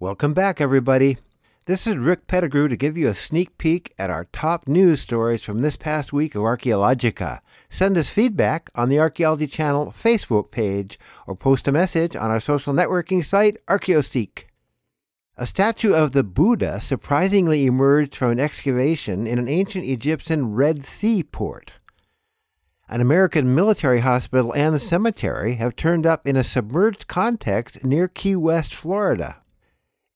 Welcome back, everybody. This is Rick Pettigrew to give you a sneak peek at our top news stories from this past week of Archaeologica. Send us feedback on the Archaeology Channel Facebook page or post a message on our social networking site, Archaeoseek. A statue of the Buddha surprisingly emerged from an excavation in an ancient Egyptian Red Sea port. An American military hospital and cemetery have turned up in a submerged context near Key West, Florida.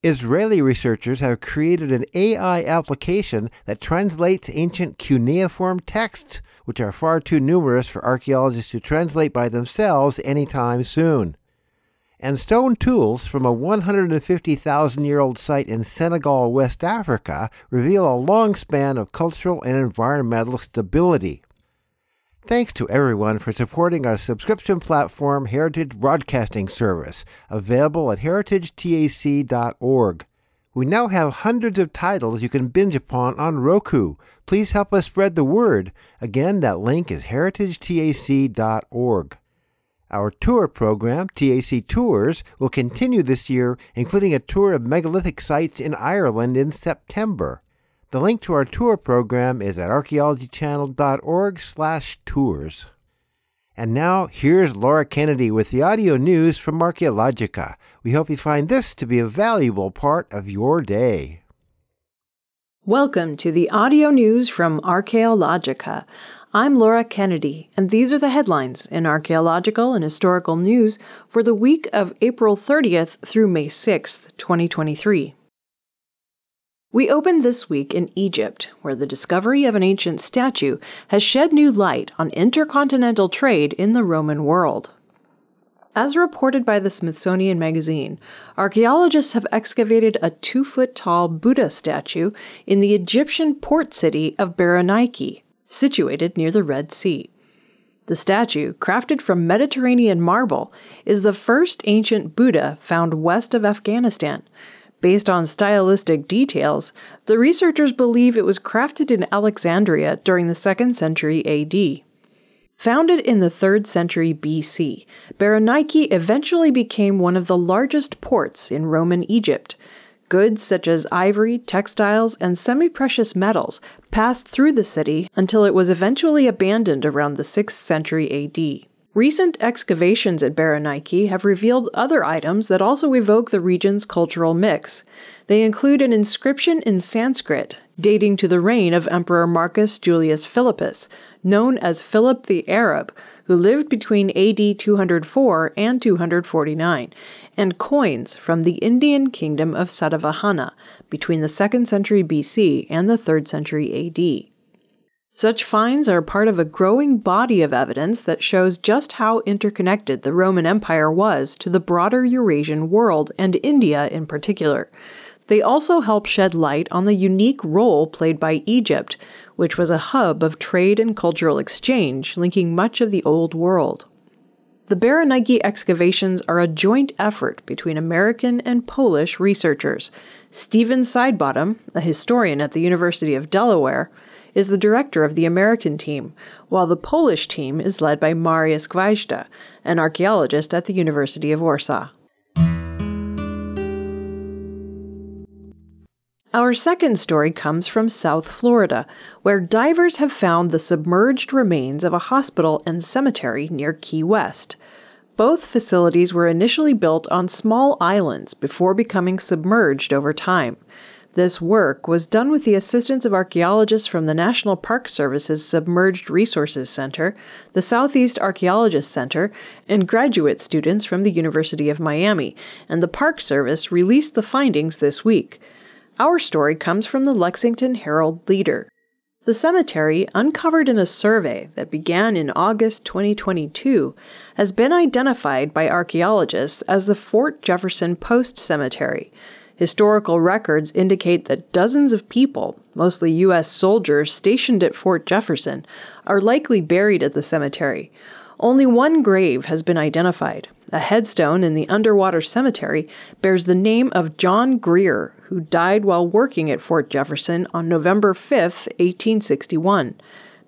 Israeli researchers have created an AI application that translates ancient cuneiform texts, which are far too numerous for archaeologists to translate by themselves anytime soon. And stone tools from a 150,000 year old site in Senegal, West Africa, reveal a long span of cultural and environmental stability. Thanks to everyone for supporting our subscription platform, Heritage Broadcasting Service, available at heritagetac.org. We now have hundreds of titles you can binge upon on Roku. Please help us spread the word. Again, that link is heritagetac.org. Our tour program, TAC Tours, will continue this year, including a tour of megalithic sites in Ireland in September. The link to our tour program is at archaeologychannel.org slash tours. And now here's Laura Kennedy with the audio news from Archaeologica. We hope you find this to be a valuable part of your day. Welcome to the audio news from Archaeologica. I'm Laura Kennedy, and these are the headlines in archaeological and historical news for the week of April 30th through May 6th, 2023. We open this week in Egypt, where the discovery of an ancient statue has shed new light on intercontinental trade in the Roman world. As reported by the Smithsonian Magazine, archaeologists have excavated a two foot tall Buddha statue in the Egyptian port city of Berenike, situated near the Red Sea. The statue, crafted from Mediterranean marble, is the first ancient Buddha found west of Afghanistan Based on stylistic details, the researchers believe it was crafted in Alexandria during the 2nd century AD. Founded in the 3rd century BC, Berenike eventually became one of the largest ports in Roman Egypt. Goods such as ivory, textiles, and semi precious metals passed through the city until it was eventually abandoned around the 6th century AD. Recent excavations at Berenike have revealed other items that also evoke the region's cultural mix. They include an inscription in Sanskrit dating to the reign of Emperor Marcus Julius Philippus, known as Philip the Arab, who lived between AD 204 and 249, and coins from the Indian kingdom of Satavahana between the 2nd century BC and the 3rd century AD. Such finds are part of a growing body of evidence that shows just how interconnected the Roman Empire was to the broader Eurasian world, and India in particular. They also help shed light on the unique role played by Egypt, which was a hub of trade and cultural exchange linking much of the Old World. The Berenike excavations are a joint effort between American and Polish researchers. Steven Sidebotham, a historian at the University of Delaware, is the director of the American team, while the Polish team is led by Mariusz Gwiazda, an archaeologist at the University of Warsaw. Our second story comes from South Florida, where divers have found the submerged remains of a hospital and cemetery near Key West. Both facilities were initially built on small islands before becoming submerged over time. This work was done with the assistance of archaeologists from the National Park Service's Submerged Resources Center, the Southeast Archeological Center, and graduate students from the University of Miami, and the Park Service released the findings this week. Our story comes from the Lexington Herald Leader. The cemetery, uncovered in a survey that began in August 2022, has been identified by archaeologists as the Fort Jefferson Post Cemetery. Historical records indicate that dozens of people, mostly U.S. soldiers stationed at Fort Jefferson, are likely buried at the cemetery. Only one grave has been identified. A headstone in the underwater cemetery bears the name of John Greer, who died while working at Fort Jefferson on November 5, 1861.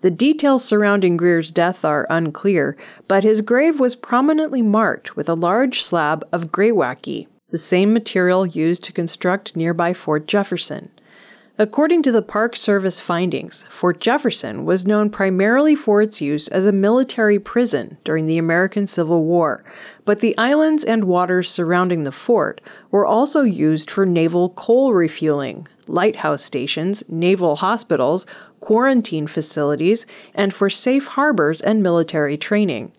The details surrounding Greer's death are unclear, but his grave was prominently marked with a large slab of greywacke, the same material used to construct nearby Fort Jefferson. According to the Park Service findings, Fort Jefferson was known primarily for its use as a military prison during the American Civil War, but the islands and waters surrounding the fort were also used for naval coal refueling, lighthouse stations, naval hospitals, quarantine facilities, and for safe harbors and military training.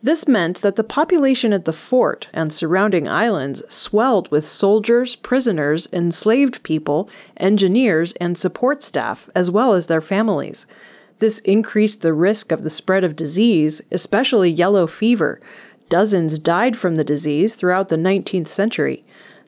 This meant that the population at the fort and surrounding islands swelled with soldiers, prisoners, enslaved people, engineers, and support staff, as well as their families. This increased the risk of the spread of disease, especially yellow fever. Dozens died from the disease throughout the 19th century.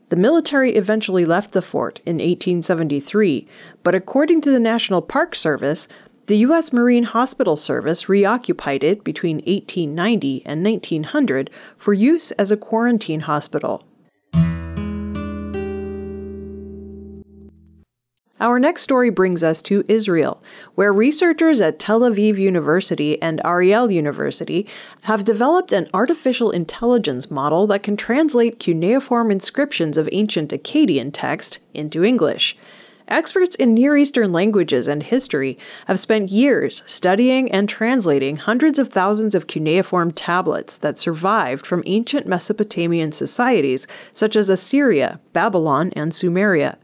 The military eventually left the fort in 1873, but according to the National Park Service, the U.S. Marine Hospital Service reoccupied it between 1890 and 1900 for use as a quarantine hospital. Our next story brings us to Israel, where researchers at Tel Aviv University and Ariel University have developed an artificial intelligence model that can translate cuneiform inscriptions of ancient Akkadian text into English. Experts in Near Eastern languages and history have spent years studying and translating hundreds of thousands of cuneiform tablets that survived from ancient Mesopotamian societies such as Assyria, Babylon, and Sumeria.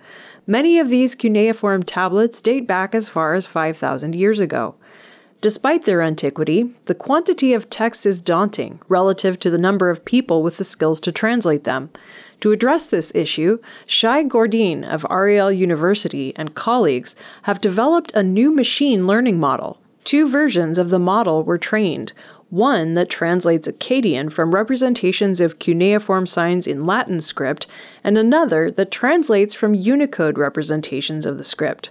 Many of these cuneiform tablets date back as far as 5,000 years ago. Despite their antiquity, the quantity of text is daunting relative to the number of people with the skills to translate them. To address this issue, Shai Gordin of Ariel University and colleagues have developed a new machine learning model. Two versions of the model were trained one that translates Akkadian from representations of cuneiform signs in Latin script, and another that translates from Unicode representations of the script.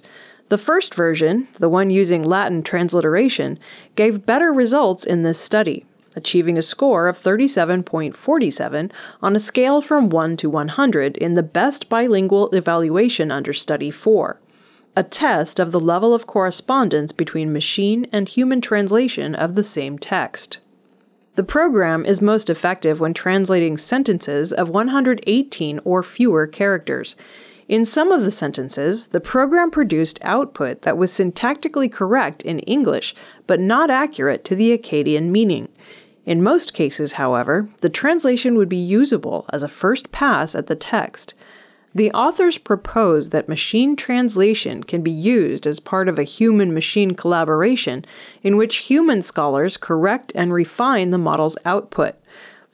The first version, the one using Latin transliteration, gave better results in this study achieving a score of 37.47 on a scale from 1 to 100 in the Best Bilingual Evaluation Understudy 4, a test of the level of correspondence between machine and human translation of the same text. The program is most effective when translating sentences of 118 or fewer characters. In some of the sentences, the program produced output that was syntactically correct in English, but not accurate to the Akkadian meaning. In most cases, however, the translation would be usable as a first pass at the text. The authors propose that machine translation can be used as part of a human machine collaboration in which human scholars correct and refine the model's output.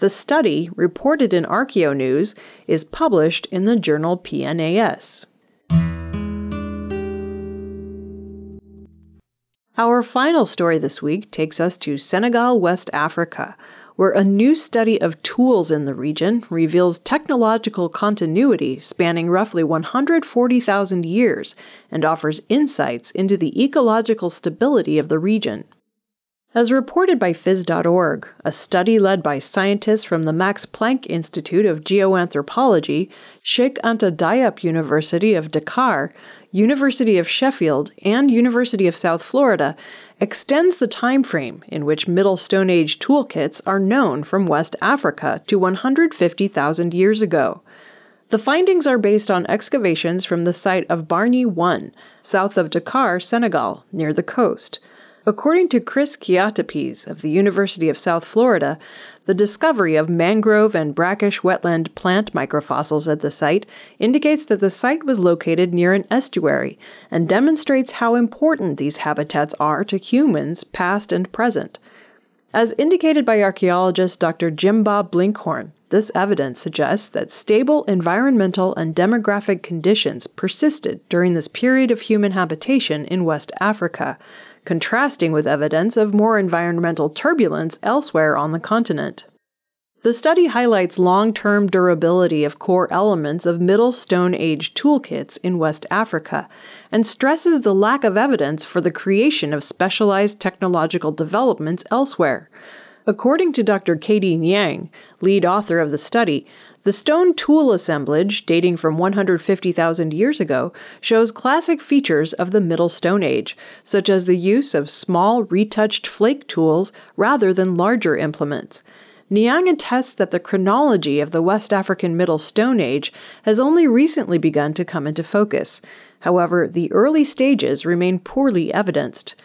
The study, reported in Archaeonews, is published in the journal PNAS. Our final story this week takes us to Senegal, West Africa, where a new study of tools in the region reveals technological continuity spanning roughly 140,000 years and offers insights into the ecological stability of the region. As reported by Phys.org, a study led by scientists from the Max Planck Institute of Geoanthropology, Cheikh Anta Diop University of Dakar, University of Sheffield, and University of South Florida extends the time frame in which Middle Stone Age toolkits are known from West Africa to 150,000 years ago. The findings are based on excavations from the site of Bargny 1, south of Dakar, Senegal, near the coast. According to Chris Kiahtipes of the University of South Florida, the discovery of mangrove and brackish wetland plant microfossils at the site indicates that the site was located near an estuary and demonstrates how important these habitats are to humans, past and present. As indicated by archaeologist Dr. Jim-Bob Blinkhorn, this evidence suggests that stable environmental and demographic conditions persisted during this period of human habitation in West Africa, contrasting with evidence of more environmental turbulence elsewhere on the continent. The study highlights long term durability of core elements of Middle Stone Age toolkits in West Africa and stresses the lack of evidence for the creation of specialized technological developments elsewhere. According to Dr. Khady Niang, lead author of the study, the stone tool assemblage, dating from 150,000 years ago, shows classic features of the Middle Stone Age, such as the use of small retouched flake tools rather than larger implements. Niang attests that the chronology of the West African Middle Stone Age has only recently begun to come into focus. However, the early stages remain poorly evidenced.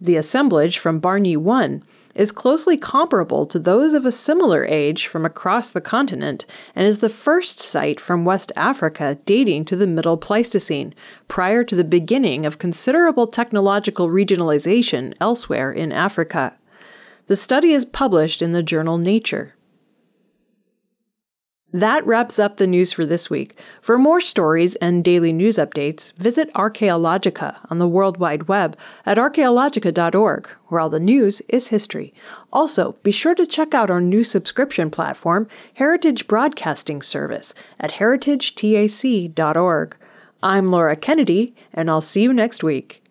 The assemblage from Bargny 1 is closely comparable to those of a similar age from across the continent and is the first site from West Africa dating to the Middle Pleistocene, prior to the beginning of considerable technological regionalization elsewhere in Africa. The study is published in the journal Nature. That wraps up the news for this week. For more stories and daily news updates, visit Archaeologica on the World Wide Web at archaeologica.org, where all the news is history. Also, be sure to check out our new subscription platform, Heritage Broadcasting Service, at heritagetac.org. I'm Laura Kennedy, and I'll see you next week.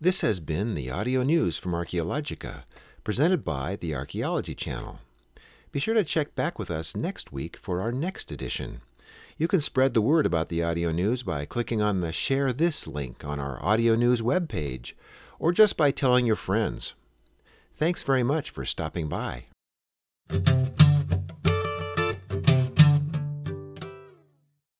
This has been the audio news from Archaeologica, presented by the Archaeology Channel. Be sure to check back with us next week for our next edition. You can spread the word about the audio news by clicking on the Share This link on our audio news webpage, or just by telling your friends. Thanks very much for stopping by.